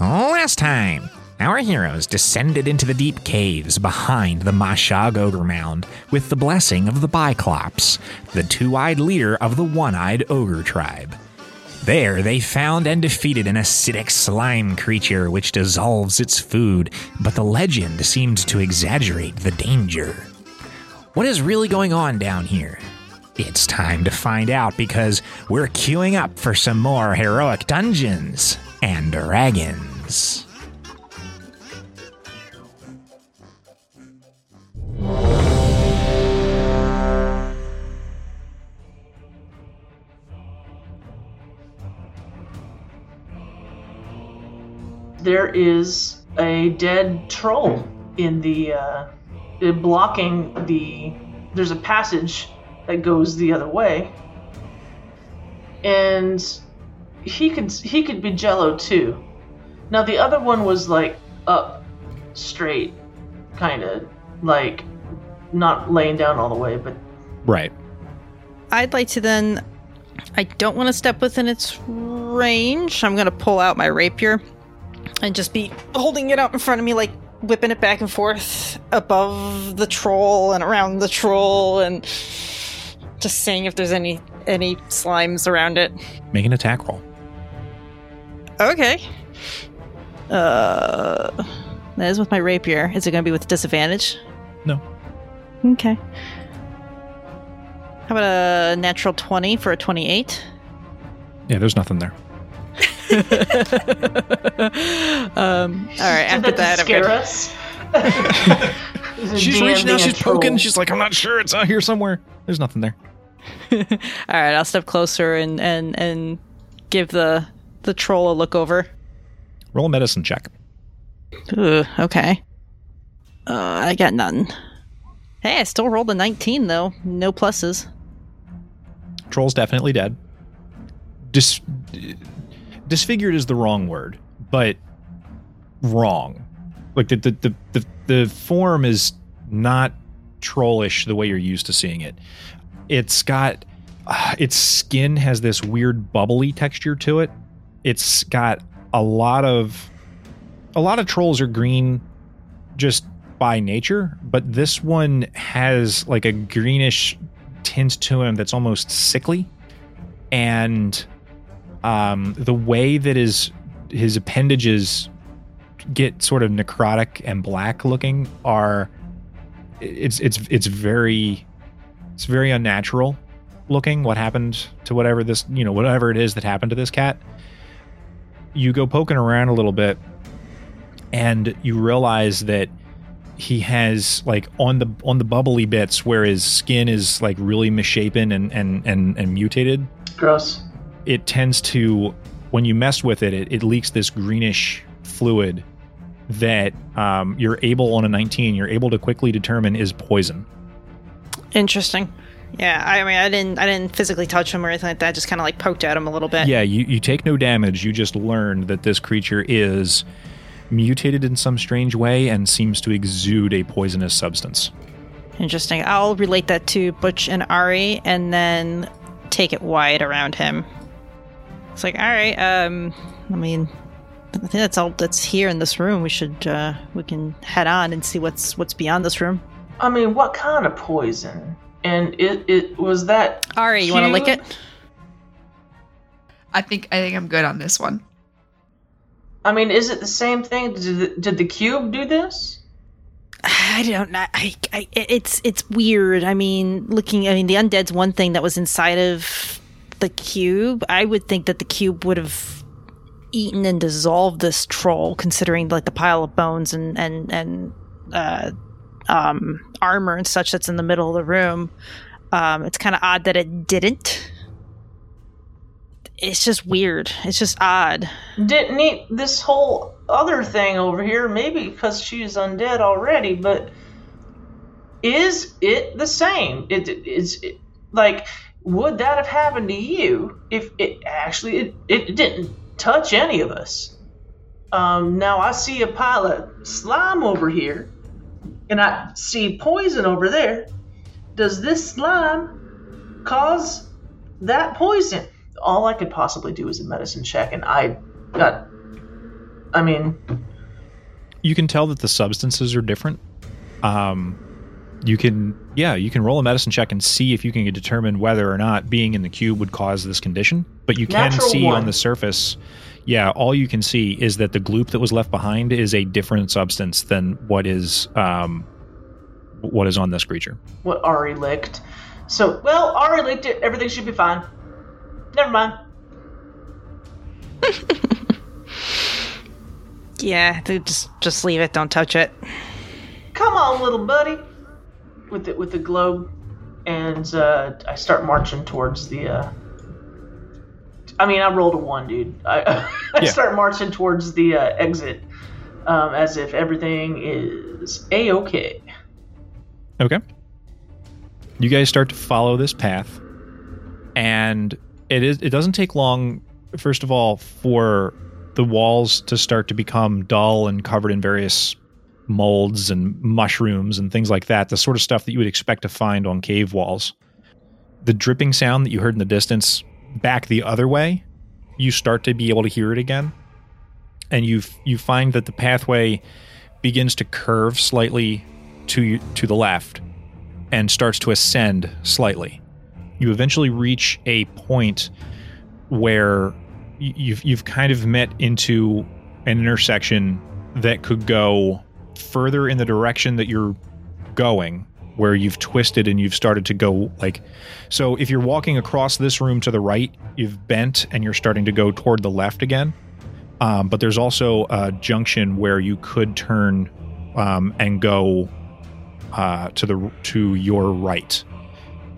Last time, our heroes descended into the deep caves behind the Mosh'Ogg Ogre Mound with the blessing of the Biclops, the two eyed leader of the one eyed ogre tribe. There, they found and defeated an acidic slime creature which dissolves its food, but the legend seemed to exaggerate the danger. What is really going on down here? It's time to find out because we're queuing up for some more heroic dungeons and dragons. There is a dead troll in the uh, blocking the. There's a passage that goes the other way, and he could he could be Jello too. Now the other one was like up, straight, kind of like not laying down all the way, but Right. I'd like to then. I don't want to step within its range. I'm going to pull out my rapier and just be holding it out in front of me, like whipping it back and forth above the troll and around the troll, and just seeing if there's any any slimes around it. Make an attack roll. Okay. Uh, that is with my rapier. Is it going to be with disadvantage? No. Okay. How about a natural 20 for a 28? Yeah, there's nothing there. um, all right, after did that, that I'm scare gonna, us. She's reaching out, being a she's poking, she's like, I'm not sure, it's out here somewhere. There's nothing there. all right, I'll step closer and and and give the the troll a look over. Roll a medicine check. Ugh, okay. Uh, I got none. Hey, I still rolled a 19 though. No pluses. Troll's definitely dead. Dis- disfigured is the wrong word, but wrong. Like the the, the the the form is not trollish the way you're used to seeing it. It's got uh, its skin has this weird bubbly texture to it. It's got a lot of a lot of trolls are green just by nature, but this one has like a greenish tint to him that's almost sickly. And um, the way that his his appendages get sort of necrotic and black looking are it's it's it's very it's very unnatural looking what happened to whatever this you know whatever it is that happened to this cat you go poking around a little bit and you realize that he has like on the on the bubbly bits where his skin is like really misshapen and and and, and mutated Gross. it tends to when you mess with it, it, it leaks this greenish fluid that um, you're able on a 19 you're able to quickly determine is poison Interesting. Yeah, I mean, I didn't, I didn't physically touch him or anything like that. Just kind of like poked at him a little bit. yeah you, you take no damage you just learn that this creature is mutated in some strange way and seems to exude a poisonous substance Interesting. I'll relate that to Butch and Ari, and then take it wide around him. It's like, all right. Um, I mean, I think that's all that's here in this room. We should, uh, we can head on and see what's what's beyond this room. I mean, what kind of poison? And it, it was that. Ari, you want to lick it? I think I think I'm good on this one. I mean, is it the same thing? Did the, did the cube do this? I don't know. I, I, it's it's weird. I mean, looking. I mean, the undead's one thing that was inside of the cube. I would think that the cube would have eaten and dissolved this troll, considering like the pile of bones and and and uh, um, armor and such that's in the middle of the room. Um, it's kind of odd that it didn't. it's just weird. It's just odd. Didn't eat this whole other thing over here, maybe because she's undead already, but is it the same? It is it, like would that have happened to you if it actually it, it didn't touch any of us? Um, now I see a pile of slime over here, and I see poison over there. Does this slime cause that poison? All I could possibly do is a medicine check, and I got. I mean, You can tell that the substances are different. Um, you can, yeah, you can roll a medicine check and see if you can determine whether or not being in the cube would cause this condition. But you can Natural see one. on the surface, yeah, all you can see is that the gloop that was left behind is a different substance than what is um, what is on this creature. what Ari licked. So, well, Ari licked it. Everything should be fine. Never mind. Yeah, dude, just just leave it. Don't touch it. Come on, little buddy. With the with the globe, and uh, I start marching towards the. Uh, I mean, I rolled a one, dude. I, I Yeah. start marching towards the uh, exit, um, as if everything is a okay. Okay. You guys start to follow this path, and it is it doesn't take long. First of all, for the walls to start to become dull and covered in various molds and mushrooms and things like that, the sort of stuff that you would expect to find on cave walls. The dripping sound that you heard in the distance back the other way, you start to be able to hear it again. And you you find that the pathway begins to curve slightly to to the left and starts to ascend slightly. You eventually reach a point where you've you've kind of met into an intersection that could go further in the direction that you're going where you've twisted and you've started to go like so if you're walking across this room to the right you've bent and you're starting to go toward the left again um, but there's also a junction where you could turn um, and go uh, to the to your right.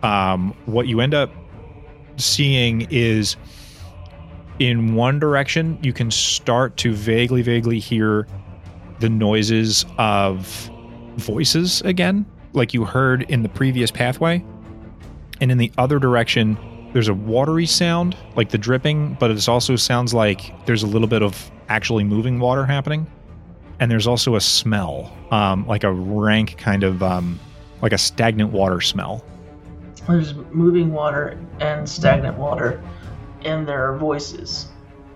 Um, what you end up seeing is in one direction you can start to vaguely vaguely hear the noises of voices again like you heard in the previous pathway and in the other direction there's a watery sound like the dripping but it also sounds like there's a little bit of actually moving water happening and there's also a smell um, like a rank kind of um, like a stagnant water smell There's moving water and stagnant water, and there are voices.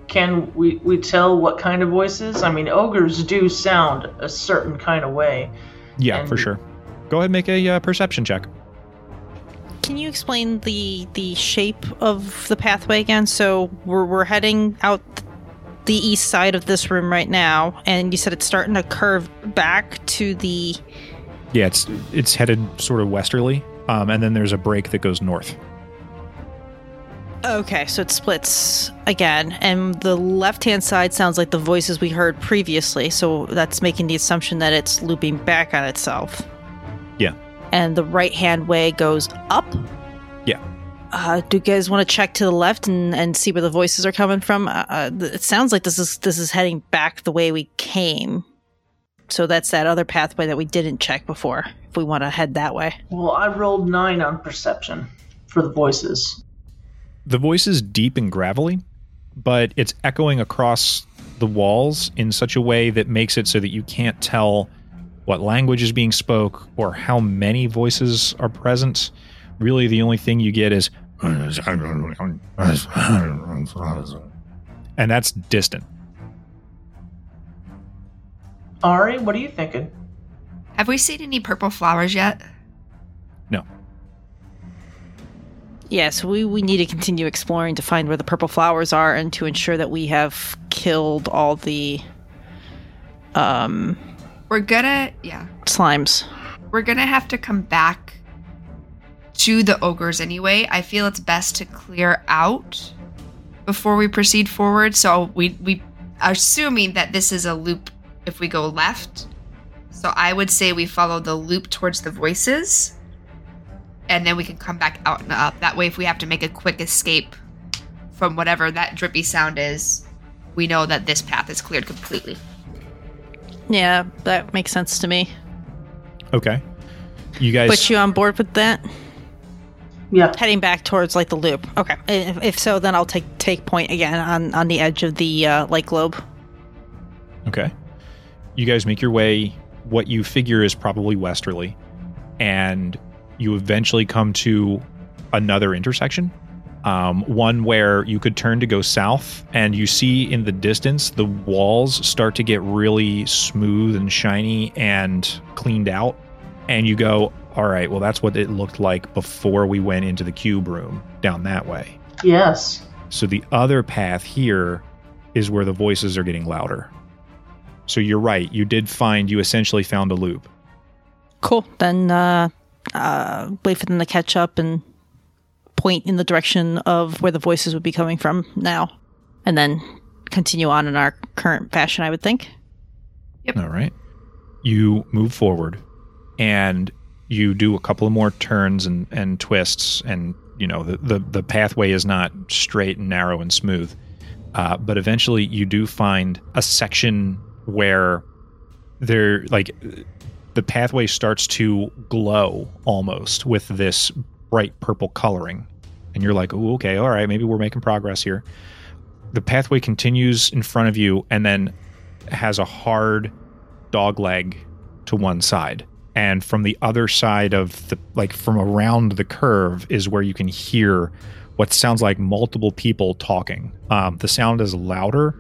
Can we, we tell what kind of voices? I mean, ogres do sound a certain kind of way. yeah for sure go ahead and make a uh, perception check Can you explain the the shape of the pathway again? So we're we're heading out the east side of this room right now, and you said it's starting to curve back to the. yeah it's it's headed sort of westerly um, and then there's a break that goes north Okay, so it splits again, and the left hand side sounds like the voices we heard previously. So that's making the assumption that it's looping back on itself. Yeah. And the right hand way goes up. Yeah. Uh, do you guys want to check to the left and, and see where the voices are coming from? Uh, Uh, th- it sounds like this is this is heading back the way we came. So that's that other pathway that we didn't check before. If we want to head that way. Well, I rolled nine on perception for the voices. the voice is deep and gravelly, but it's echoing across the walls in such a way that makes it so that you can't tell what language is being spoke or how many voices are present. Really, the only thing you get is, and that's distant. Ari, what are you thinking? Have we seen any purple flowers yet? No. Yes, we, we need to continue exploring to find where the purple flowers are and to ensure that we have killed all the um We're gonna, yeah, slimes. we're gonna have to come back to the ogres anyway. I feel it's best to clear out before we proceed forward. So we we are assuming that this is a loop if we go left. So I would say we follow the loop towards the voices, and then we can come back out and up. That way, if we have to make a quick escape from whatever that drippy sound is, we know that this path is cleared completely. Yeah, that makes sense to me. Okay. You guys. Put you on board with that? Yeah. Heading back towards like the loop. Okay. If, if so, then I'll take take point again on on the edge of the uh, light globe. Okay. You guys make your way what you figure is probably westerly, and you eventually come to another intersection. Um, one where you could turn to go south, and you see in the distance the walls start to get really smooth and shiny and cleaned out. And you go, all right, well, that's what it looked like before we went into the cube room down that way. Yes. So the other path here is where the voices are getting louder. So you're right. You did find, you essentially found a loop. Cool. Then uh, uh, wait for them to catch up and point in the direction of where the voices would be coming from now, and then continue on in our current fashion. I would think. All right. You move forward and you do a couple of more turns and, and twists, and you know, the, the, the pathway is not straight and narrow and smooth. Uh, but eventually you do find a section where there, like, the pathway starts to glow almost with this bright purple coloring. And you're like, oh, okay, all right, maybe we're making progress here. The pathway continues in front of you and then has a hard dog leg to one side. And from the other side of the, like from around the curve, is where you can hear what sounds like multiple people talking. Um, the sound is louder,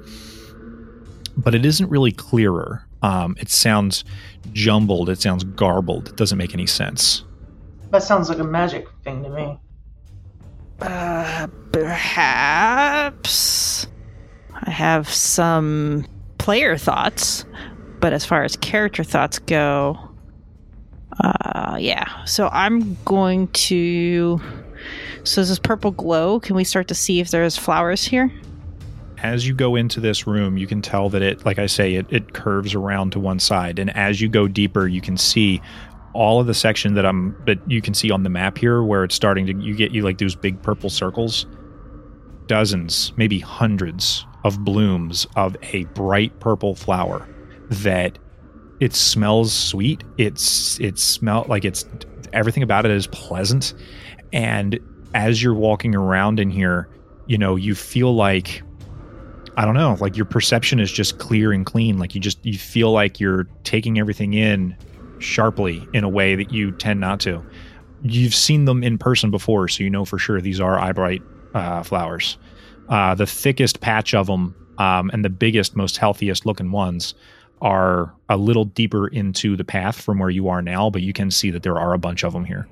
but it isn't really clearer. Um, it sounds jumbled, it sounds garbled, it doesn't make any sense. That sounds like a magic thing to me. Uh, perhaps I have some player thoughts, but as far as character thoughts go, uh, yeah. So I'm going to. So is this purple glow? Can we start to see if there's flowers here? as you go into this room, you can tell that it, like I say, it, it curves around to one side. And as you go deeper, you can see all of the section that I'm, that you can see on the map here, where it's starting to, you get you like those big purple circles, dozens, maybe hundreds of blooms of a bright purple flower that it smells sweet. It's, it smell like it's, everything about it is pleasant. And as you're walking around in here, you know, you feel like, I don't know, like your perception is just clear and clean. Like you just you feel like you're taking everything in sharply in a way that you tend not to. You've seen them in person before, so you know for sure these are eyebright uh, flowers. Uh, the thickest patch of them um, and the biggest, most healthiest looking ones are a little deeper into the path from where you are now, but you can see that there are a bunch of them here.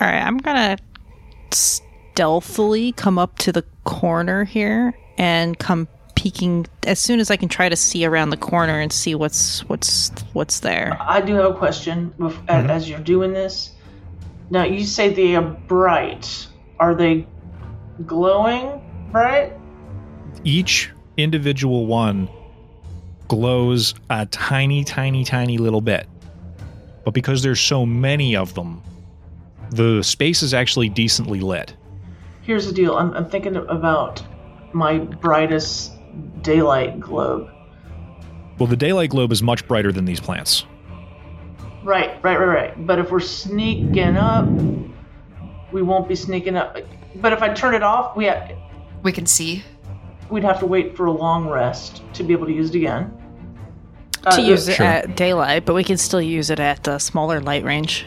All right, I'm gonna stealthily come up to the corner here and come peeking as soon as I can try to see around the corner and see what's what's what's there. I do have a question bef- a- Mhm. as you're doing this. Now, you say they are bright. Are they glowing bright? each individual one glows a tiny, tiny, tiny little bit. But because there's so many of them, the space is actually decently lit. Here's the deal. I'm, I'm thinking about my brightest daylight globe. Well, the daylight globe is much brighter than these plants. Right, right, right, right. But if we're sneaking up, we won't be sneaking up. But if I turn it off, we ha- We can see. we'd have to wait for a long rest to be able to use it again. to Uh, use it sure. at daylight, but we can still use it at the smaller light range.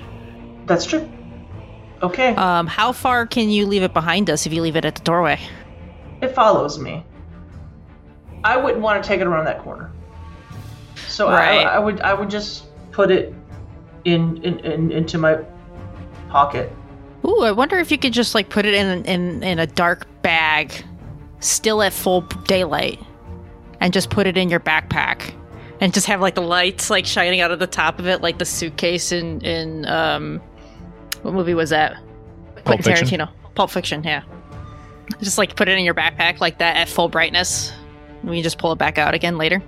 That's true. Okay, Um, how far can you leave it behind us if you leave it at the doorway? it follows me. I wouldn't want to take it around that corner. So Right. I, I would I would just put it in, in, in into my pocket. Ooh, I wonder if you could just like put it in in in a dark bag, still at full daylight, and just put it in your backpack, and just have like the lights like shining out of the top of it, like the suitcase in in um, what movie was that? Quentin Fiction? Tarantino. Pulp Fiction. Yeah. Just like put it in your backpack like that at full brightness. And We just pull it back out again later.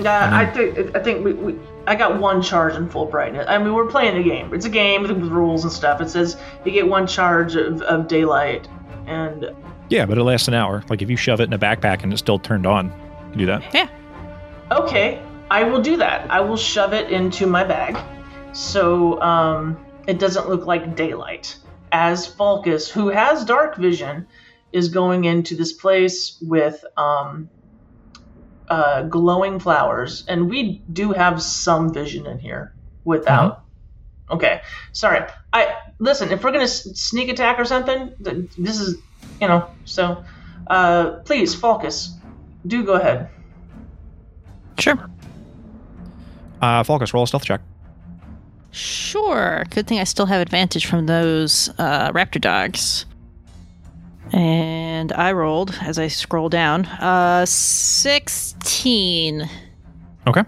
Yeah, I think I think we, we I got one charge in full brightness. I mean, we're playing the game. It's a game with rules and stuff. It says you get one charge of, of daylight, and Yeah, but it lasts an hour. Like if you shove it in a backpack and it's still turned on, you can do that. Yeah. Okay, I will do that. I will shove it into my bag, so um, it doesn't look like daylight. As Falcus, who has dark vision, is going into this place with um, uh, glowing flowers, and we do have some vision in here. Without, okay, sorry. I listen. If we're gonna s- sneak attack or something, th- this is, you know. So, uh, please, Falcus, do go ahead. Sure. Uh, Falcus, roll a stealth check. Sure. Good thing I still have advantage from those uh, raptor dogs. And I rolled as I scroll down. Uh, sixteen. Okay.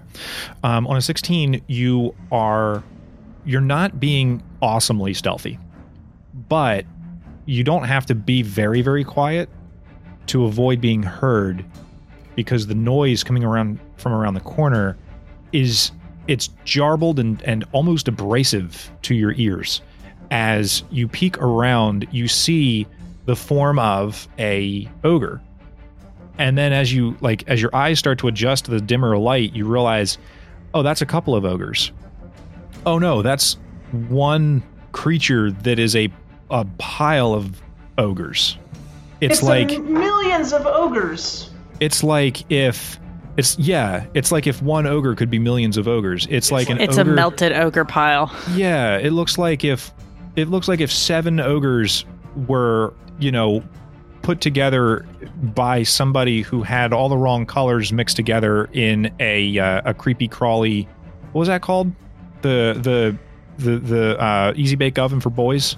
Um, on a 16, you are you're not being awesomely stealthy, but you don't have to be very very quiet to avoid being heard because the noise coming around from around the corner is it's jarbled and, and almost abrasive to your ears. As you peek around, you see the form of a ogre and then as you like as your eyes start to adjust to the dimmer light you realize oh that's a couple of ogres oh no that's one creature that is a a pile of ogres it's, a like millions of ogres. it's like if it's yeah it's like if one ogre could be millions of ogres it's like an It's ogre a melted ogre pile. yeah, it looks like if it looks like if seven ogres were, you know, put together by somebody who had all the wrong colors mixed together in a uh, a creepy crawly what was that called? The the the the uh, easy bake oven for boys.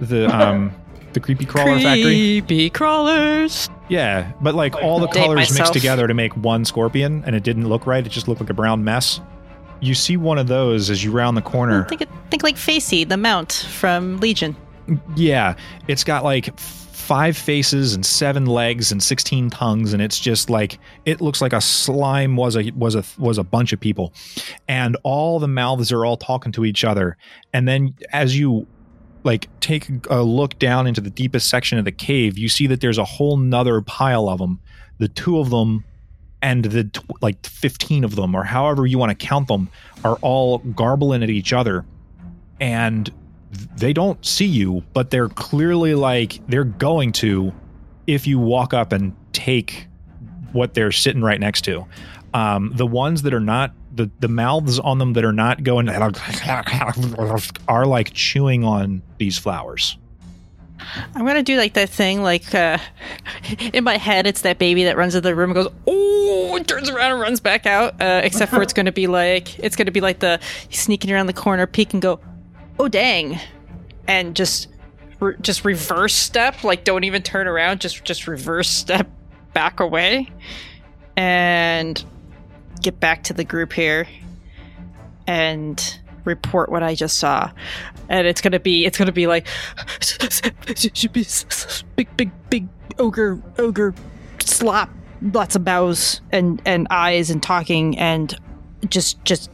The um the creepy crawler factory. Creepy crawlers. Yeah, but like all the Date colors mixed together to make one scorpion, and it didn't look right. It just looked like a brown mess. You see one of those as you round the corner. Think, think like Facey, the mount from Legion. Yeah, it's got like five faces and seven legs and 16 tongues and it's just like it looks like a slime was a was a was a bunch of people. And all the mouths are all talking to each other. And then as you like take a look down into the deepest section of the cave you see that there's a whole nother pile of them the two of them and the tw- like 15 of them or however you want to count them are all garbling at each other. And they don't see you, but they're clearly like they're going to if you walk up and take what they're sitting right next to. Um, the ones that are not the the mouths on them that are not going are like chewing on these flowers. I'm gonna do like that thing, like uh, in my head, it's that baby that runs into the room and goes, "Oh!" turns around and runs back out. Uh, except for it's gonna be like it's gonna be like the sneaking around the corner, peek and go, "Oh dang," and just re- just reverse step, like don't even turn around, just just reverse step back away, and get back to the group here, and report what I just saw. And it's gonna be it's gonna be like big big big ogre ogre slop lots of bows and and eyes and talking and just just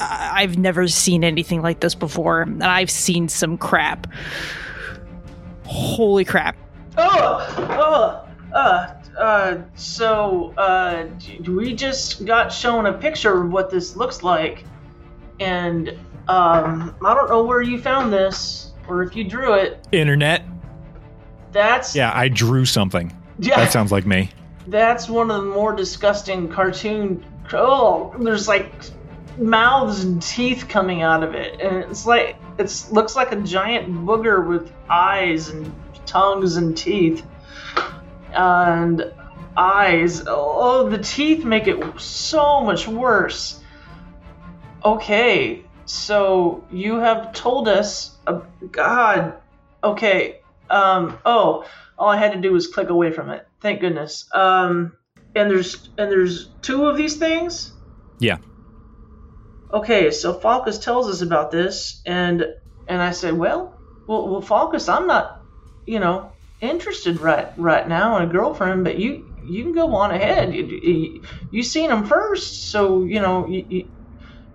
I've never seen anything like this before and I've seen some crap. Holy crap. Oh, oh, uh, uh, so, uh, we just got shown a picture of what this looks like, and, um, I don't know where you found this, or if you drew it. Internet. That's, Yeah, I drew something. yeah, That sounds like me. that's one of the more disgusting cartoon. Oh, there's like mouths and teeth coming out of it, and it's like it looks like a giant booger with eyes and tongues and teeth and eyes. Oh, the teeth make it so much worse. Okay, so you have told us. Uh, God. Okay. Um. Oh, all I had to do was click away from it. Thank goodness. Um. And there's and there's two of these things. Yeah. Okay, so Falcus tells us about this, and and I said, well, well, well, Falcus, I'm not, you know, interested right right now in a girlfriend, but you you can go on ahead. You, you, you seen him first, so you know you, you,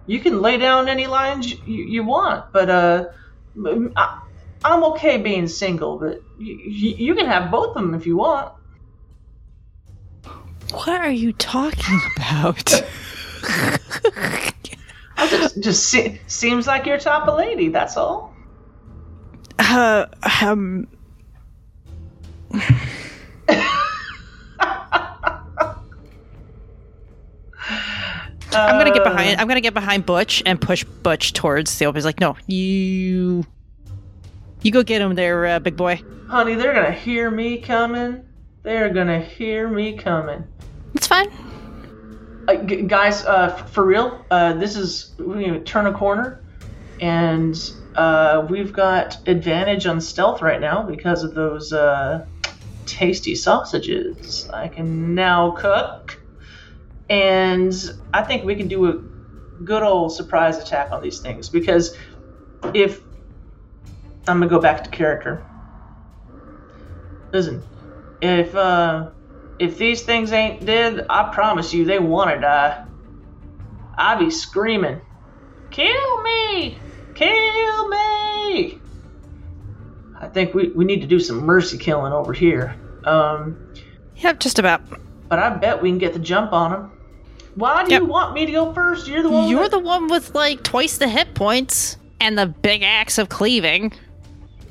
you can lay down any lines you, you want. But uh, I, I'm okay being single, but you, you can have both of them if you want. What are you talking about? Just, just se- seems like you're top of lady. That's all. uh, um, I'm gonna get behind. I'm gonna get behind Butch and push Butch towards the open. He's like, no, you, you go get him there, uh, big boy. Honey, they're gonna hear me coming. They're gonna hear me coming. It's fine. Uh, g- guys, uh, f- for real, uh, this is we're turn a corner, and uh, we've got advantage on stealth right now because of those uh, tasty sausages I can now cook, and I think we can do a good old surprise attack on these things because if I'm gonna go back to character. Listen, if uh, if these things ain't dead, I promise you they wanna die. I be screaming, "Kill me! Kill me!" I think we, we need to do some mercy killing over here. Um, Yep, just about. but I bet we can get the jump on them. Why do Yep. you want me to go first? You're the one. You're that- the one with like twice the hit points and the big axe of cleaving.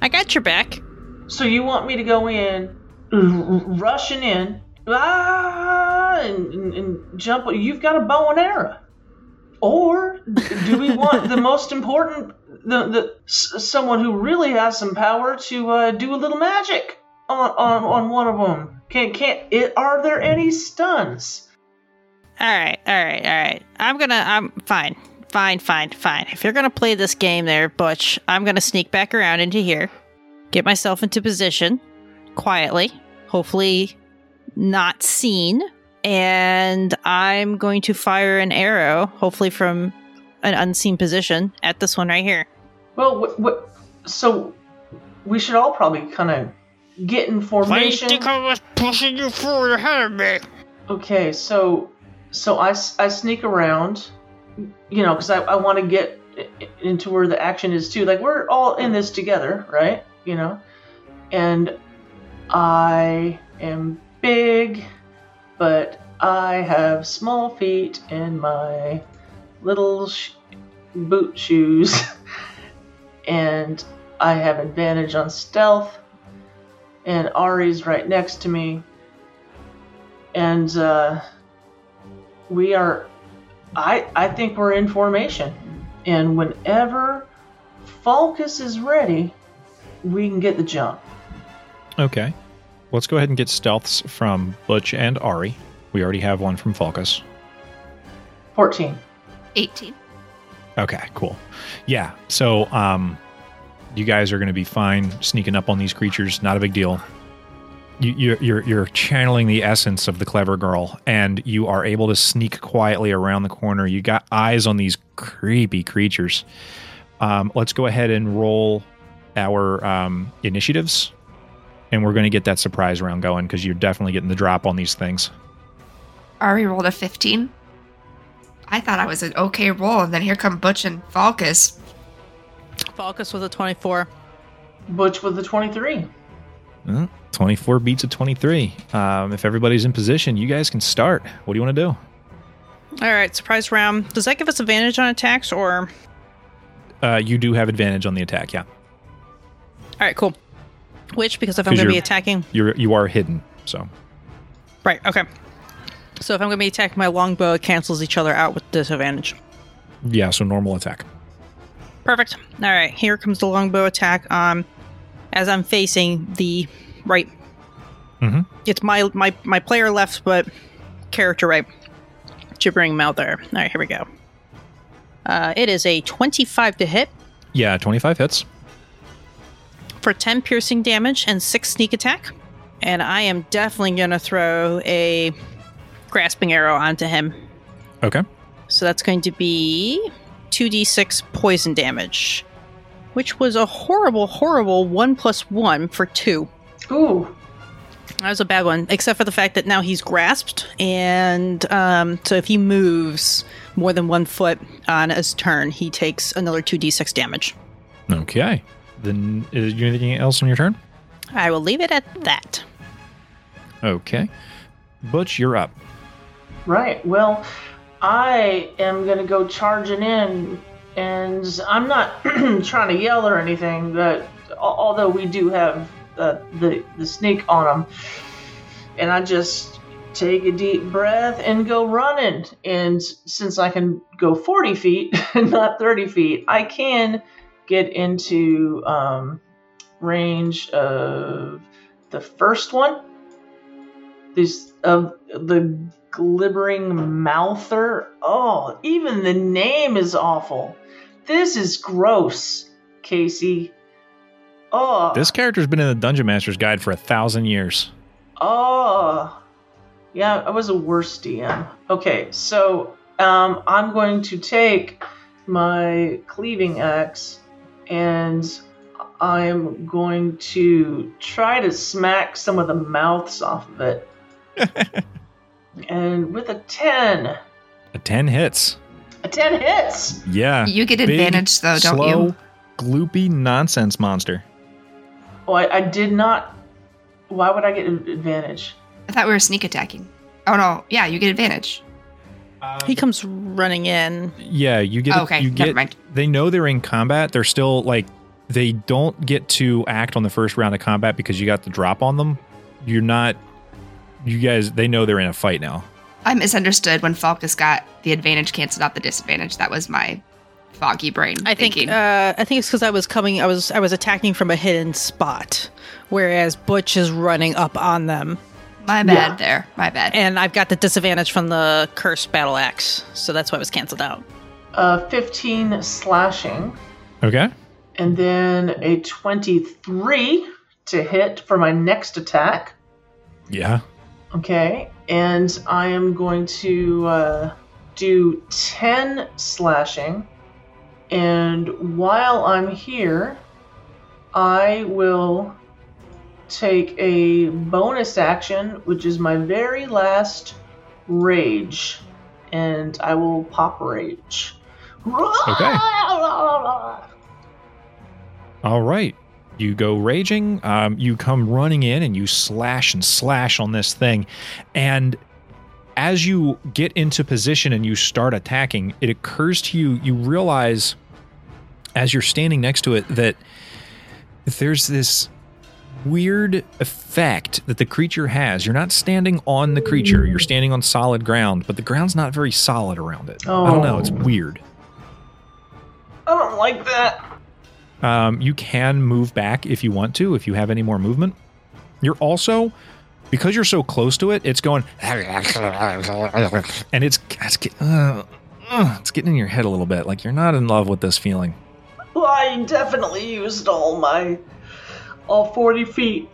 I got your back. So you want me to go in, r- rushing in, ah, and, and, and jump? You've got a bow and arrow. Or do we want the most important, the the s- someone who really has some power to uh, do a little magic on, on on one of them? Can't can't it? Are there any stuns? All right, all right, all right. I'm gonna. I'm fine, fine, fine, fine. If you're gonna play this game, there, Butch, I'm gonna sneak back around into here, get myself into position, quietly, hopefully not seen, and I'm going to fire an arrow, hopefully from an unseen position, at this one right here. Well, what, what so we should all probably kind of get in formation. I was pushing you forward ahead of me? Okay, so so I, I sneak around, you know, because I, I want to get i- i- into where the action is too. Like we're all in this together, right? You know, and I am big, but I have small feet and my little sh- boot shoes, and I have advantage on stealth. And Ari's right next to me, and uh, we are I I think we're in formation. And whenever Falcus is ready, we can get the jump. Okay. Let's go ahead and get stealths from Butch and Ari. We already have one from Falcus. 14. 18. Okay, cool. Yeah. So, um, you guys are going to be fine sneaking up on these creatures. Not a big deal. You, you're, you're you're channeling the essence of the clever girl, and you are able to sneak quietly around the corner. You got eyes on these creepy creatures. Um, let's go ahead and roll our um, initiatives, and we're going to get that surprise round going because you're definitely getting the drop on these things. Ari rolled a 15. I thought I was an okay roll, and then here come Butch and Falcus. Falcus with a 24. Butch with a 23. Uh, 24 beats a 23. Um, if everybody's in position, you guys can start. What do you want to do? All right, surprise round. Does that give us advantage on attacks or? Uh, you do have advantage on the attack, yeah. All right, cool. Which, because if I'm going to be attacking, You're you are hidden, so right? Okay. So if I'm going to be attacking my longbow, cancels each other out with disadvantage. yeah. So normal attack. Perfect. All right, here comes the longbow attack. Um, as I'm facing the right. Mhm. It's my my my player left, but character right. Gibbering him out there. All right, here we go. Uh, it is a 25 to hit Yeah, 25 hits. For 10 piercing damage and 6 sneak attack. And I am definitely going to throw a grasping arrow onto him. Okay. So that's going to be 2d6 poison damage, which was a horrible, horrible 1 plus 1 for 2. Ooh. That was a bad one, except for the fact that now he's grasped. And um, so if he moves more than one foot on his turn, he takes another 2d6 damage. Okay. Then is you anything else on your turn? I will leave it at that. Okay. Butch, you're up. Right. Well, I am gonna go charging in, and I'm not trying to yell or anything. But although we do have uh, the the snake on them, and I just take a deep breath and go running. And since I can go 40 feet and not 30 feet, I can get into um, range of the first one. This of the glibbering mouther. Oh, even the name is awful. This is gross, Casey. Oh, This character's been in the Dungeon Master's Guide for a thousand years. Oh, yeah, I was a worse DM. Okay, so um, I'm going to take my cleaving axe and I'm going to try to smack some of the mouths off of it. and with a 10, A 10 hits. a 10 hits. Yeah. You get Big, advantage though, don't slow, you? gloopy nonsense monster. Oh, I, I did not. Why would I get advantage? I thought we were sneak attacking. Oh no, yeah, you get advantage. He comes running in. Yeah, you get. Okay, you never get. mind. They know they're in combat. They're still like. They don't get to act on the first round of combat because you got the drop on them. You're not. You guys. They know they're in a fight now. I misunderstood when Falcus got the advantage canceled out the disadvantage. That was my foggy brain. I think. Uh, I think it's because I was coming. I was. I was attacking from a hidden spot, whereas Butch is running up on them, my bad yeah. there. My bad. and I've got the disadvantage from the cursed battle axe, so that's why it was canceled out. Uh, 15 slashing. Okay. and then a 23 to hit for my next attack. Yeah. Okay, and I am going to uh, do 10 slashing. And while I'm here, I will take a bonus action, which is my very last rage. And I will pop rage. Okay. All right. You go raging. Um, you come running in and you slash and slash on this thing. And as you get into position and you start attacking, it occurs to you, you realize as you're standing next to it that there's this weird effect that the creature has. You're not standing on the creature, you're standing on solid ground, but the ground's not very solid around it. I don't know. It's Oh. weird. I don't like that. Um, you can move back if you want to, if you have any more movement. You're also, because you're so close to it, it's going, and it's it's, uh, uh, it's getting in your head a little bit. Like you're not in love with this feeling. Well, I definitely used all my all 40 feet.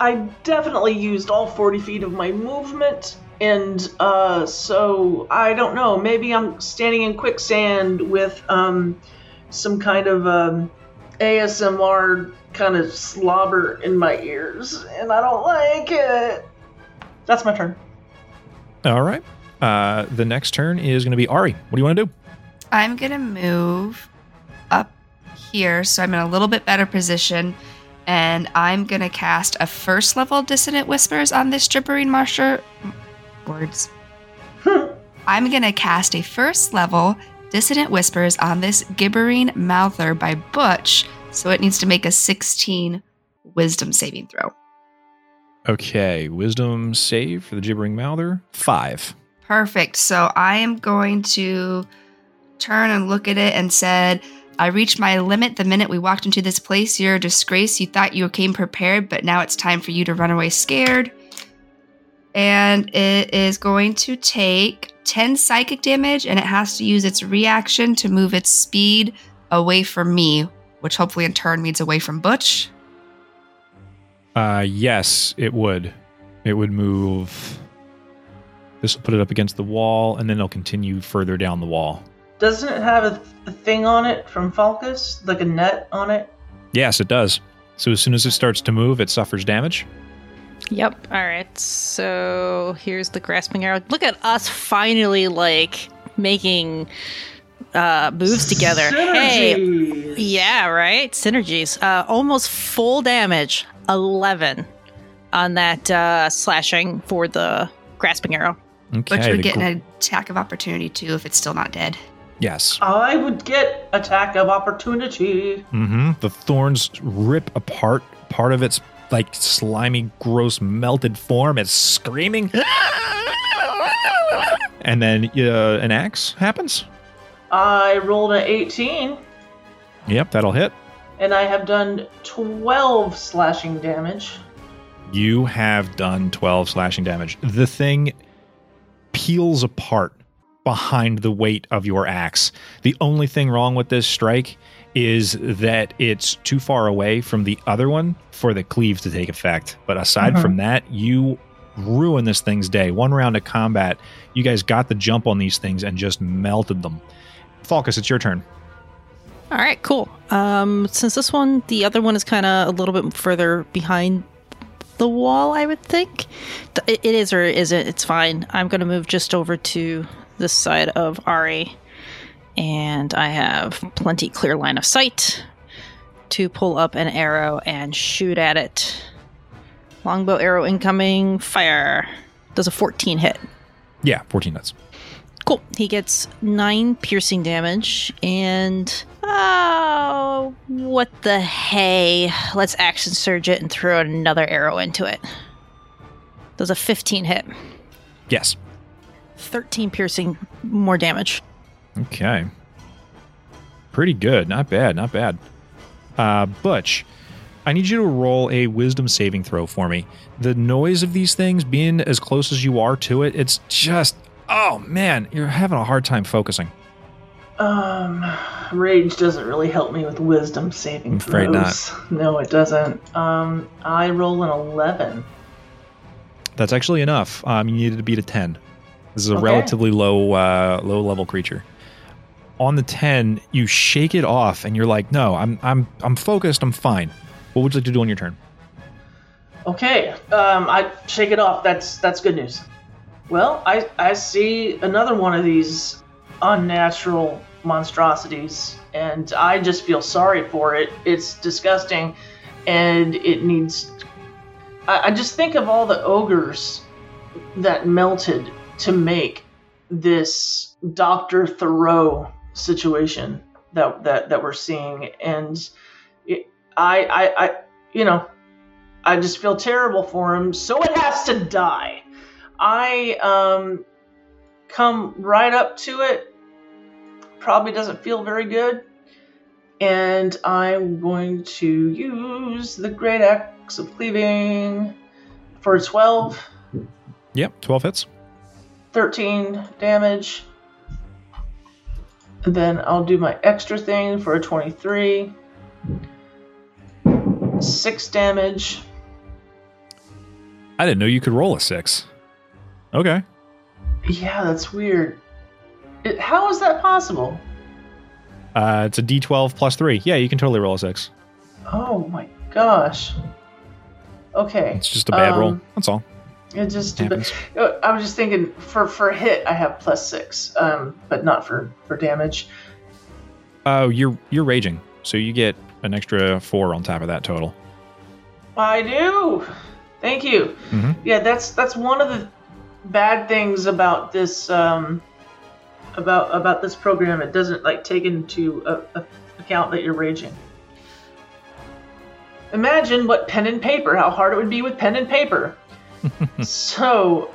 I definitely used all 40 feet of my movement. And uh, so I don't know. Maybe I'm standing in quicksand with um, some kind of um, ASMR kind of slobber in my ears, and I don't like it. That's my turn. All right. Uh, the next turn is going to be Ari. What do you want to do? I'm gonna move up here, so I'm in a little bit better position, and I'm gonna cast a first level dissonant whispers on this gibbering marsher. Words. I'm gonna cast a first level dissonant whispers on this gibbering mouther by Butch, so it needs to make a 16 wisdom saving throw. Okay. Wisdom save for the gibbering mouther. Five. Perfect. So I am going to turn and look at it and said, I reached my limit the minute we walked into this place. You're a disgrace. You thought you came prepared, but now it's time for you to run away scared. And it is going to take 10 psychic damage and it has to use its reaction to move its speed away from me, which hopefully in turn means away from Butch. Uh, yes, it would. It would move. This will put it up against the wall, and then it'll continue further down the wall. Doesn't it have a, a thing on it from Falcus? Like a net on it? Yes, it does. So as soon as it starts to move, it suffers damage. Yep. All right. So here's the grasping arrow. Look at us finally like making uh, moves together. Hey, yeah, right. Synergies. Uh, almost full damage. Eleven on that uh, slashing for the grasping arrow. Okay. Which would get gr- an attack of opportunity too if it's still not dead. Yes. I would get attack of opportunity. Mm-hmm. The thorns rip apart part of its like slimy, gross, melted form. It's screaming, and then uh, an axe happens. I rolled an 18, Yep, that'll hit. and I have done 12 slashing damage. You have done 12 slashing damage. The thing peels apart behind the weight of your axe. The only thing wrong with this strike is that it's too far away from the other one for the cleave to take effect. But aside Mhm. from that, you ruin this thing's day. One round of combat, you guys got the jump on these things and just melted them. Falcus, it's your turn. All right, cool. Um, since this one, the other one is kind of a little bit further behind the wall, I would think. It it is or isn't. It's fine. I'm going to move just over to this side of Ari, and I have plenty clear line of sight to pull up an arrow and shoot at it. Longbow arrow incoming. Fire. Does a 14 hit? Yeah, 14 nuts. Cool. He gets nine piercing damage and oh, what the hey? Let's action surge it and throw another arrow into it. Does a 15 hit? Yes. 13 piercing, more damage. Okay. Pretty good. Not bad. Not bad. Uh, Butch, I need you to roll a wisdom saving throw for me. The noise of these things, being as close as you are to it, it's just, oh man, you're having a hard time focusing. Um, rage doesn't really help me with wisdom saving I'm afraid not. No, it doesn't. Um, I roll an 11. That's actually enough. Um, you needed to beat a 10. This is a Okay. relatively low, uh, low level creature. On the 10, you shake it off and you're like, no, I'm, I'm, I'm focused. I'm fine. What would you like to do on your turn? Okay, um, I shake it off. That's that's good news. Well, I I see another one of these unnatural monstrosities, and I just feel sorry for it. It's disgusting, and it needs. I, I just think of all the ogres that melted to make this Doctor Moreau situation that that that we're seeing, and it, I I I you know I just feel terrible for him, so it has to die. I um come right up to it. Probably doesn't feel very good. And I'm going to use the Great Axe of Cleaving for 12, Yep, 12 hits. 13 damage. And then I'll do my extra thing for a 23. 6 damage. I didn't know you could roll a six. Okay. Yeah, that's weird. It, how is that possible? Uh, it's a D12 plus three. Yeah, you can totally roll a six. Oh my gosh. Okay. It's just a bad Um, roll. That's all. It just Happens. uh, I was just thinking for for hit I have plus six, um, but not for for damage. Oh, you're you're raging, so you get an extra four on top of that total. I do. Thank you. Mhm. Yeah, that's that's one of the bad things about this um, about about this program. It doesn't like take into a, a account that you're raging. Imagine what pen and paper, how hard it would be with pen and paper. so,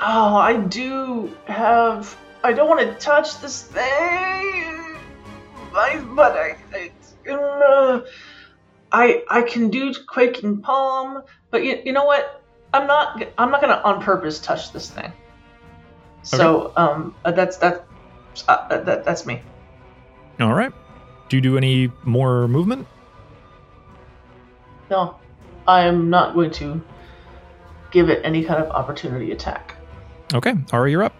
oh, I do have. I don't want to touch this thing. I, but I, I, uh, I, I can do quaking palm, but you, you know what? I'm not. I'm not gonna on purpose touch this thing. So, um, uh, that's that. Uh, that that's me. All right. Do you do any more movement? No, I'm not going to give it any kind of opportunity attack. Okay, Ari, you're up.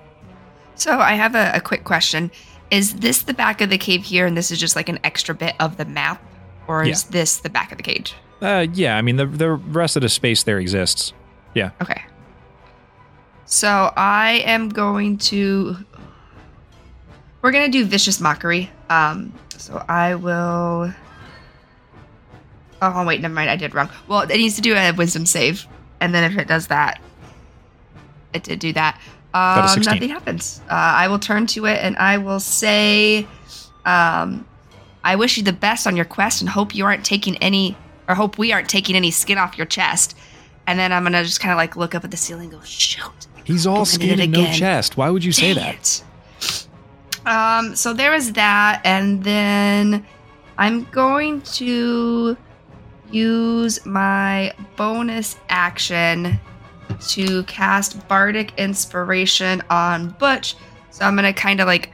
So I have a, a quick question. Is this the back of the cave here, and this is just like an extra bit of the map? Or is this the back of the cage? Uh, yeah, I mean the the rest of the space there exists. Yeah. Okay. So I am going to. we're gonna do vicious mockery. Um, so I will. Oh wait, never mind. I did wrong. Well, it needs to do a wisdom save, and then if it does that, it did do that. Um, nothing happens. Uh, I will turn to it and I will say, um, I wish you the best on your quest and hope you aren't taking any, or hope we aren't taking any skin off your chest. And then I'm gonna just kind of like look up at the ceiling and go, shoot. He's all skin and no chest. Why would you say Dang that? it. Um, so there is that, and then I'm going to use my bonus action to cast Bardic Inspiration on Butch. So I'm gonna kind of like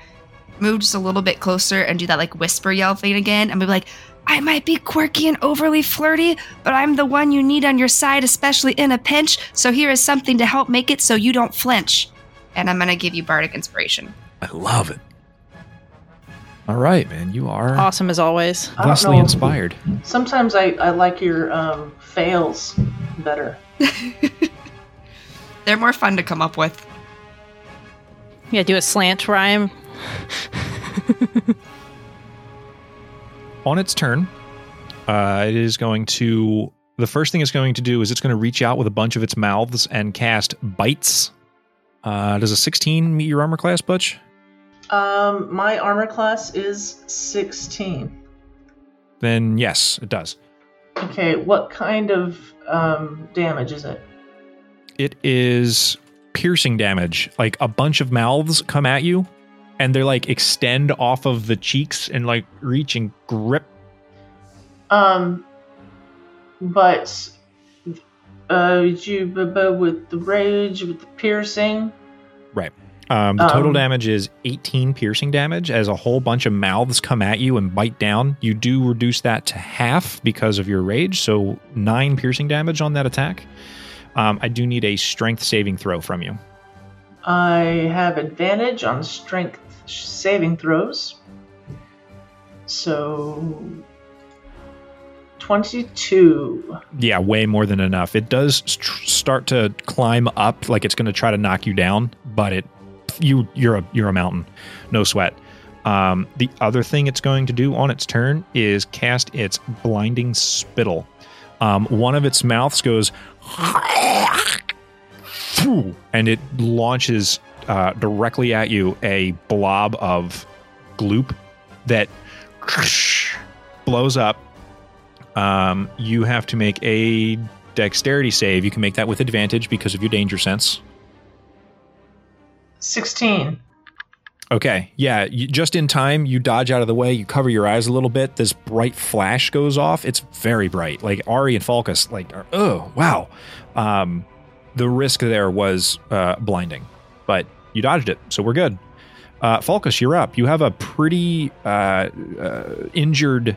move just a little bit closer and do that like whisper yell thing again. I'm gonna be like, I might be quirky and overly flirty, but I'm the one you need on your side, especially in a pinch. So here is something to help make it so you don't flinch. And I'm gonna give you Bardic Inspiration. I love it. All right, man. You are Awesome as always. I don't inspired. Sometimes I, I like your um, fails better. They're more fun to come up with. Yeah, do a slant rhyme. On its turn, uh, it is going to. The first thing it's going to do is it's going to reach out with a bunch of its mouths and cast bites. Uh, does a 16 meet your armor class, Butch? Um, my armor class is 16. Then yes, it does. Okay, what kind of um, damage is it? It is piercing damage. Like a bunch of mouths come at you, and they're like extend off of the cheeks and like reach and grip. Um, but uh, you with the rage, with the piercing. Um, the total Um, damage is 18 piercing damage as a whole bunch of mouths come at you and bite down. You do reduce that to half because of your rage, so nine piercing damage on that attack. Um, I do need a strength saving throw from you. I have advantage on strength saving throws. So 22. Yeah, way more than enough. It does st- start to climb up, like it's going to try to knock you down, but it you you're a you're a mountain, no sweat. Um, the other thing it's going to do on its turn is cast its blinding spittle. Um, one of its mouths goes, and it launches uh, directly at you a blob of gloop that blows up um, you have to make a dexterity save. You can make that with advantage because of your danger sense. 16. Okay, yeah, you, just in time, you dodge out of the way, you cover your eyes a little bit. This bright flash goes off. It's very bright. Like Ari and Falcus, like, are, oh wow. Um, the risk there was uh, blinding, but you dodged it, so we're good. Uh, Falcus, you're up. You have a pretty uh, uh, injured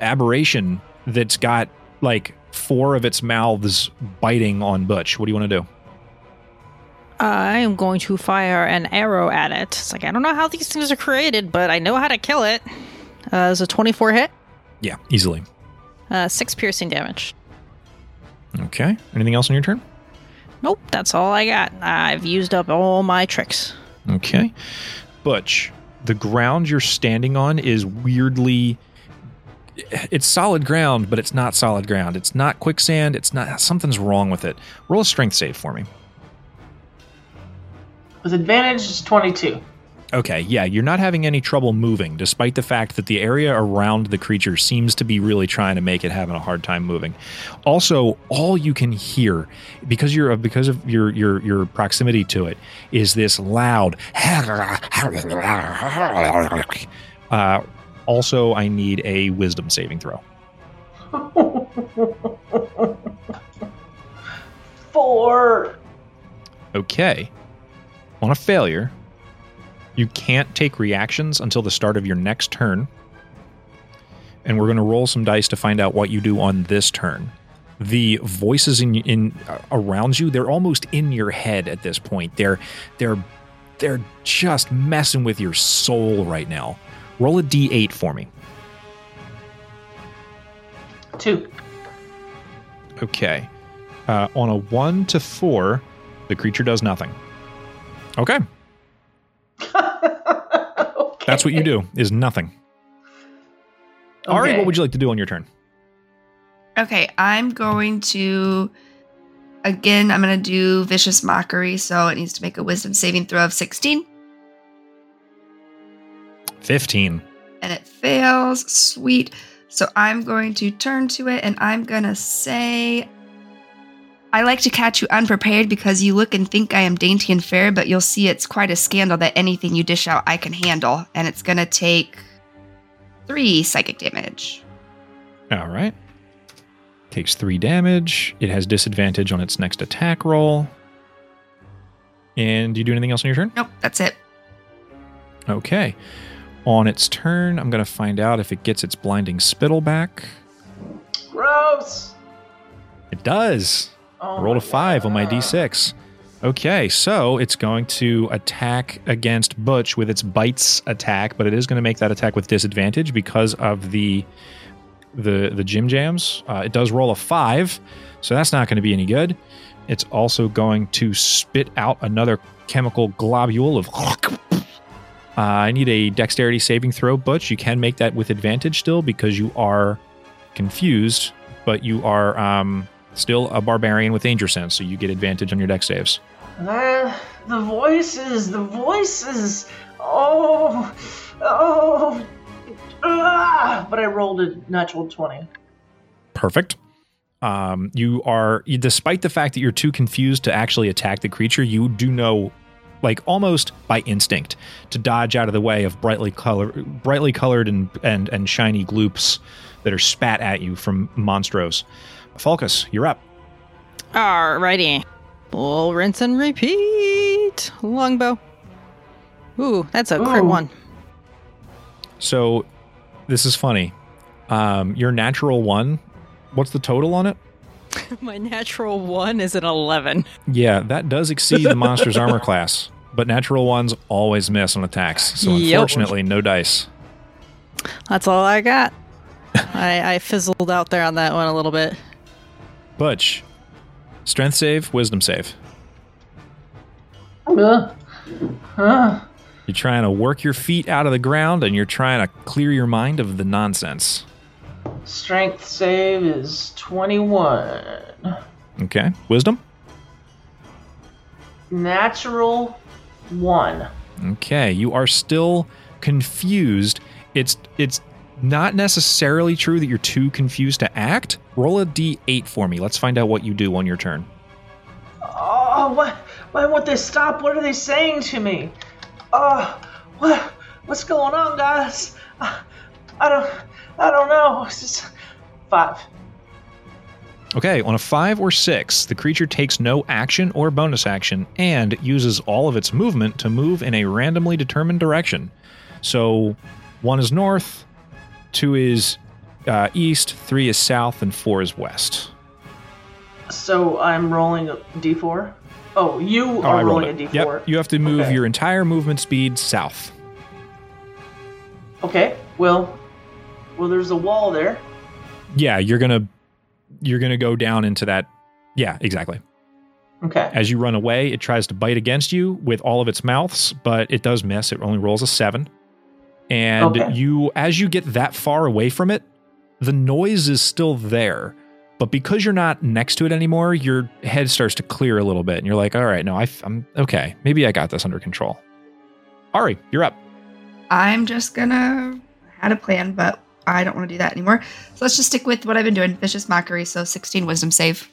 aberration that's got like four of its mouths biting on Butch. What do you want to do? I am going to fire an arrow at it. It's like I don't know how these things are created, but I know how to kill it. Uh, it's a 24 hit, Yeah, easily. uh, six piercing damage. Okay. Anything else on your turn? Nope, that's all I got. I've used up all my tricks. Okay. Butch, the ground you're standing on is weirdly it's solid ground, but it's not solid ground. It's not quicksand. It's not something's wrong with it. Roll a strength save for me. With advantage is 22. Okay, yeah, you're not having any trouble moving, despite the fact that the area around the creature seems to be really trying to make it having a hard time moving. Also, all you can hear, because you're because of your your your proximity to it, is this loud. Uh, also, I need a wisdom saving throw. Four. Okay. On a failure, you can't take reactions until the start of your next turn. And we're going to roll some dice to find out what you do on this turn. The voices in in uh, around you, they're almost in your head at this point. They're they're they're just messing with your soul right now. Roll a d8 for me. Two. Okay. Uh, on a 1 to 4, the creature does nothing. Okay. That's what you do. Is nothing. Ari, what would you like to do on your turn? Okay, I'm going to again. I'm going to do vicious mockery, so it needs to make a wisdom saving throw of 16, Fifteen. and it fails. Sweet. So I'm going to turn to it, and I'm going to say. I like to catch you unprepared because you look and think I am dainty and fair, but you'll see it's quite a scandal that anything you dish out I can handle, and it's gonna take three psychic damage. All right. Takes three damage. It has disadvantage on its next attack roll. And do you do anything else on your turn? Nope, that's it. Okay. On its turn, I'm going to find out if it gets its blinding spittle back. Gross. It does. Oh rolled a five on my d6. Okay, so it's going to attack against Butch with its bites attack, but it is going to make that attack with disadvantage because of the the the gym jams. Uh, it does roll a five, so that's not going to be any good. It's also going to spit out another chemical globule of. Uh, I need a dexterity saving throw, Butch. You can make that with advantage still because you are confused, but you are um, still a barbarian with danger sense, so you get advantage on your dex saves. Uh, the voices, the voices. Oh, oh. Ah, but I rolled a natural 20. Perfect. Um, you are, you- despite the fact that you're too confused to actually attack the creature, you do know, like almost by instinct, to dodge out of the way of brightly color, brightly colored and and and shiny gloops that are spat at you from Monstros. Falcus, you're up. Alrighty. We'll rinse and repeat. Longbow. Ooh, that's a crit one. So, this is funny. Um, your natural one. What's the total on it? My natural one is an 11. Yeah, that does exceed the monster's armor class, but natural ones always miss on attacks. So Yep. unfortunately, no dice. That's all I got. I, I fizzled out there on that one a little bit. Butch, strength save, wisdom save. Uh, uh, You're trying to work your feet out of the ground and you're trying to clear your mind of the nonsense. strength save is 21. Okay, wisdom. Natural 1. Okay, you are still confused. It's it's not necessarily true that you're too confused to act. Roll a d8 for me. Let's find out what you do on your turn. Oh, what? Why won't they stop? What are they saying to me? Oh, what? What's going on, guys? I I don't, I don't know. It's just five. Okay, on a five or six, the creature takes no action or bonus action and uses all of its movement to move in a randomly determined direction. So, one is north, two is uh, east, three is south, and four is west. So I'm rolling a d4. Oh, you Oh, are rolling a it. d4. Yep, you have to move Okay. your entire movement speed south. Okay. Well, well, there's a wall there. Yeah, you're gonna you're gonna go down into that. Yeah, exactly. Okay. As you run away, it tries to bite against you with all of its mouths, but it does miss. It only rolls a seven. And Okay. you, as you get that far away from it, the noise is still there. But because you're not next to it anymore, your head starts to clear a little bit. And you're like, all right, no, I, am okay. Maybe I got this under control. Ari, you're up. I'm just gonna had a plan, but I don't want to do that anymore. So let's just stick with what I've been doing. Vicious mockery. So 16 wisdom save.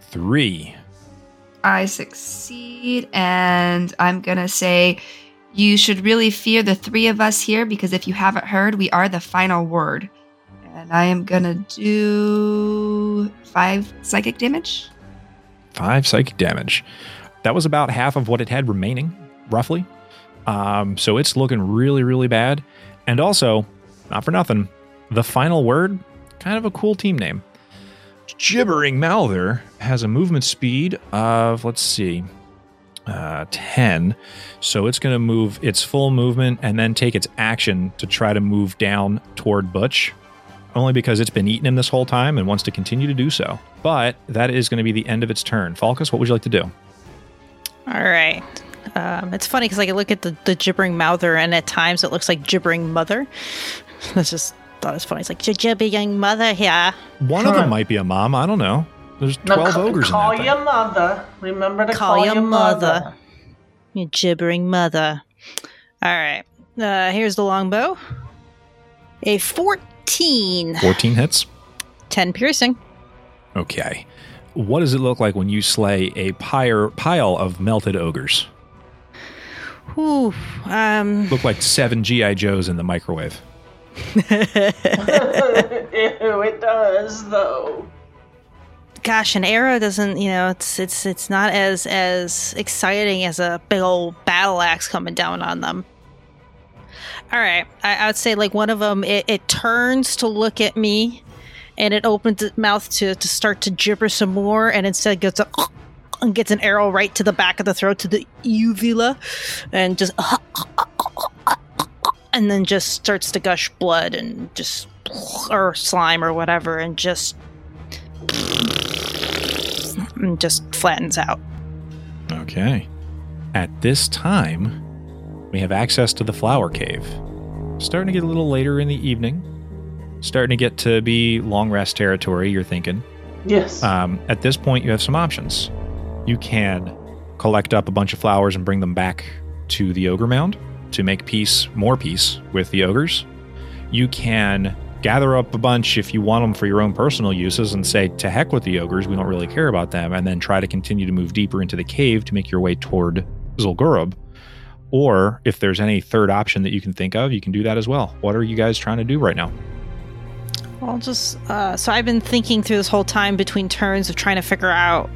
Three. I succeed, and I'm gonna say you should really fear the three of us here because if you haven't heard, we are the final word. And I am gonna do five psychic damage. Five psychic damage. That was about half of what it had remaining, roughly. Um, so it's looking really, really bad. And also, not for nothing, the final word, kind of a cool team name. Gibbering Mouther has a movement speed of, let's see, uh, 10. So it's going to move its full movement and then take its action to try to move down toward Butch. Only because it's been eating him this whole time and wants to continue to do so. But that is going to be the end of its turn. Falcus, what would you like to do? All right. Um, it's funny because like, I look at the, the gibbering mouther, and at times it looks like gibbering mother. That's just thought it was funny. It's like gibbering mother here. One of them might be a mom. I don't know. There's Now, 12 ca- ogres in call that thing. your mother. Remember to Call call, your your mother. mother. You gibbering mother. All right. Uh, here's the longbow. A 14. 14 hits. 10 piercing. Okay. What does it look like when you slay a pyre, pile of melted ogres? Whew. Um, Look like seven GI Joes in the microwave. Ew, it does though. Gosh, an arrow doesn't, you know, it's it's it's not as as exciting as a big old battle axe coming down on them. All right, I, I would say like one of them, it, it turns to look at me, and it opens its mouth to to start to gibber some more, and instead gets a and gets an arrow right to the back of the throat to the uvula, and just and then just starts to gush blood and just or slime or whatever, and just and just flattens out. Okay. At this time, we have access to the flower cave. Starting to get a little later in the evening. Starting to get to be long rest territory, you're thinking. Yes. Um, at this point, you have some options. You can collect up a bunch of flowers and bring them back to the ogre mound to make peace, more peace with the ogres. You can gather up a bunch if you want them for your own personal uses and say, to heck with the ogres, we don't really care about them, and then try to continue to move deeper into the cave to make your way toward Zul'Gurub. Or if there's any third option that you can think of, you can do that as well. What are you guys trying to do right now? I'll just uh, so I've been thinking through this whole time between turns of trying to figure out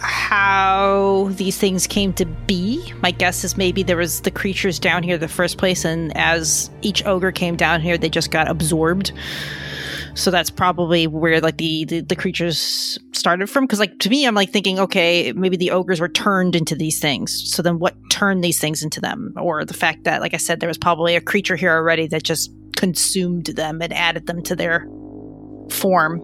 how these things came to be. My guess is maybe there was the creatures down here the first place, and as each ogre came down here, they just got absorbed. So that's probably where like the the, the creatures started from. Because like to me, I'm like thinking, okay, maybe the ogres were turned into these things. So then, what turned these things into them? Or the fact that, like I said, there was probably a creature here already that just consumed them and added them to their form.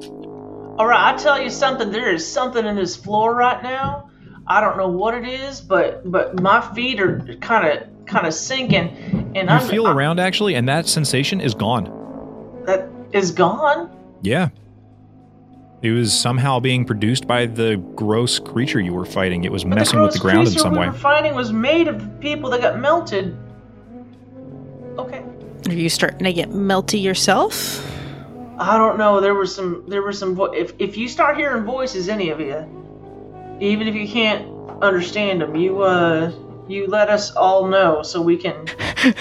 All right, I tell you something. There is something in this floor right now. I don't know what it is, but but my feet are kind of kind of sinking, and You I'm, feel I- around actually, and that sensation is gone. that is gone. Yeah. It was somehow being produced by the gross creature you were fighting. It was But messing with the ground in creature some we way. were fighting was made of people that got melted. Okay. Are you starting to get melty yourself? I don't know. There was some. There was some. Vo- if if you start hearing voices, any of you, even if you can't understand them, you uh, you let us all know so we can.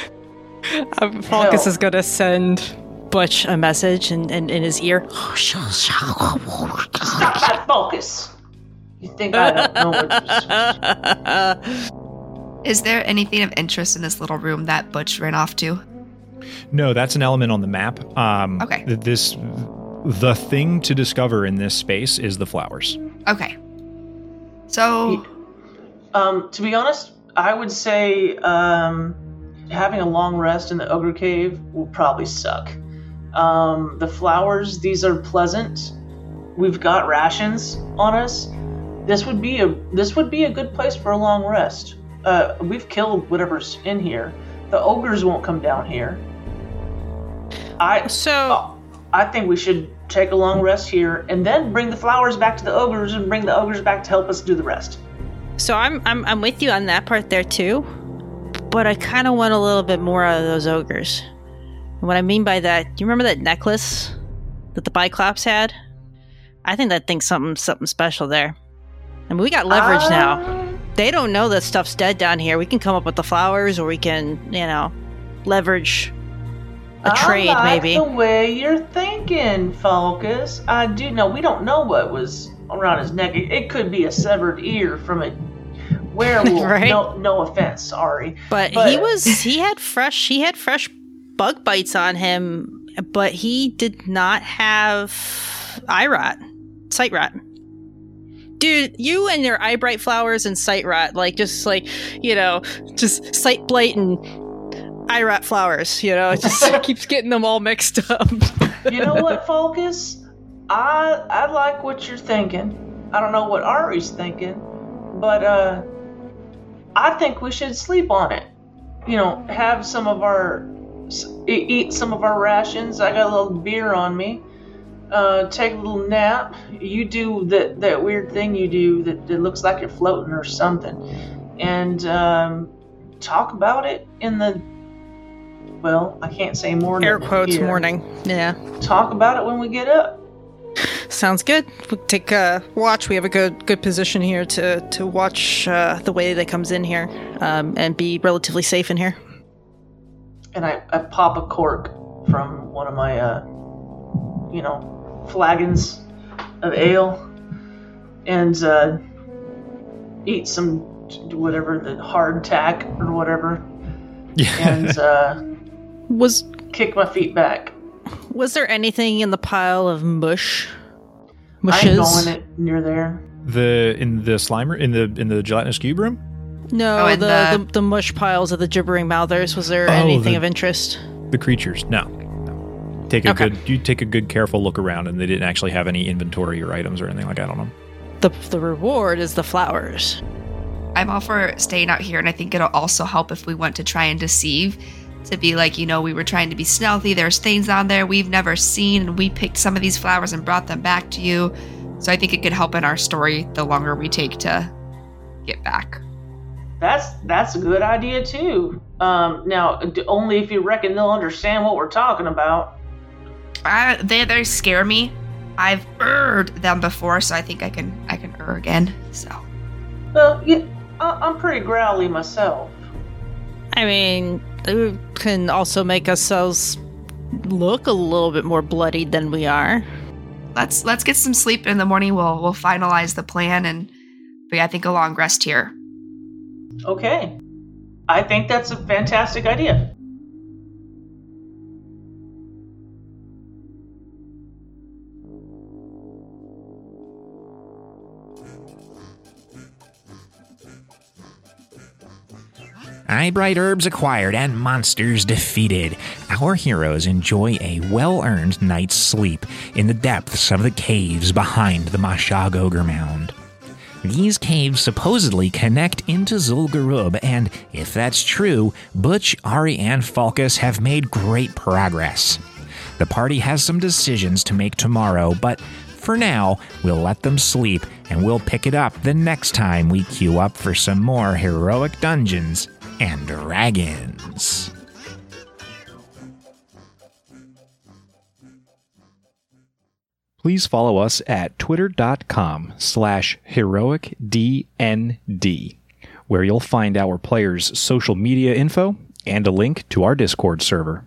Um, Falcus is gonna send Butch a message in, in, in his ear. Stop that focus. You think I don't know what? Is there anything of interest in this little room that Butch ran off to? No, that's an element on the map. Um, Okay. th- This, the thing to discover in this space is the flowers. Okay. So, Um, to be honest, I would say um, having a long rest in the ogre cave will probably suck. Um, the flowers, these are pleasant. We've got rations on us. This would be a this would be a good place for a long rest. Uh, we've killed whatever's in here. The ogres won't come down here. I So, I think we should take a long rest here and then bring the flowers back to the ogres and bring the ogres back to help us do the rest. so I'm, I'm I'm with you on that part there too, but I kind of want a little bit more out of those ogres. And what I mean by that, do you remember that necklace that the Biclops had? I think that thing's something something special there. I mean, we got leverage now. Um, They don't know that stuff's dead down here. We can come up with the flowers, or we can, you know, leverage a trade I like maybe. the way you're thinking, Focus. I do know we don't know what was around his neck. It, it could be a severed ear from a werewolf. Right. No, no offense. Sorry. But, he was he had fresh he had fresh bug bites on him, but he did not have eye rot, sight rot. Dude, you and your eye bright flowers and sight rot, like just like you know, just sight blight and eye rot flowers. You know, it just keeps getting them all mixed up. You know what, Focus? I I like what you're thinking. I don't know what Ari's thinking, but uh, I think we should sleep on it. You know, have some of our eat some of our rations. I got a little beer on me. Uh, take a little nap. You do that that weird thing you do that, that looks like you're floating or something, and um, talk about it in the. Well, I can't say morning. Air quotes here. morning. Yeah. Talk about it when we get up. Sounds good. We take a watch. We have a good good position here to to watch uh, the way that comes in here, um, and be relatively safe in here. and I, I pop a cork from one of my, uh, you know, flagons of ale, and uh, eat some whatever the hardtack or whatever, Yeah. and uh, Was kick my feet back. was there anything in the pile of mush? I Mushes? ain't going it near there. the in the slimer in the in the gelatinous cube room. No, Oh, the, the- the the mush piles of the gibbering mouthers. Was there Oh, anything the- of interest? The creatures. No. no. Take a Okay. good you take a good careful look around and they didn't actually have any inventory or items or anything like that on them. The the reward is the flowers. I'm all for staying out here, and I think it'll also help if we want to try and deceive. To be like, you know, we were trying to be stealthy. There's things on there we've never seen, and we picked some of these flowers and brought them back to you. So I think it could help in our story the longer we take to get back. That's that's a good idea too. Um, now, only if you reckon they'll understand what we're talking about. I, they they scare me. I've erred them before, so I think I can I can err again. So Well, yeah, I, I'm pretty growly myself. I mean, it can also make ourselves look a little bit more bloodied than we are. let's let's get some sleep in the morning. We'll we'll finalize the plan, and but yeah, I think a long rest here. Okay. I think that's a fantastic idea. Eyebright herbs acquired and monsters defeated. Our heroes enjoy a well earned night's sleep in the depths of the caves behind the Mosh'Ogg Ogre Mound. These caves supposedly connect into Zul'Gurub, and if that's true, Butch, Ari, and Falkus have made great progress. The party has some decisions to make tomorrow, but for now, we'll let them sleep and we'll pick it up the next time we queue up for some more heroic dungeons and dragons. Please follow us at twitter.com slash heroicdnd, where you'll find our players' social media info and a link to our Discord server.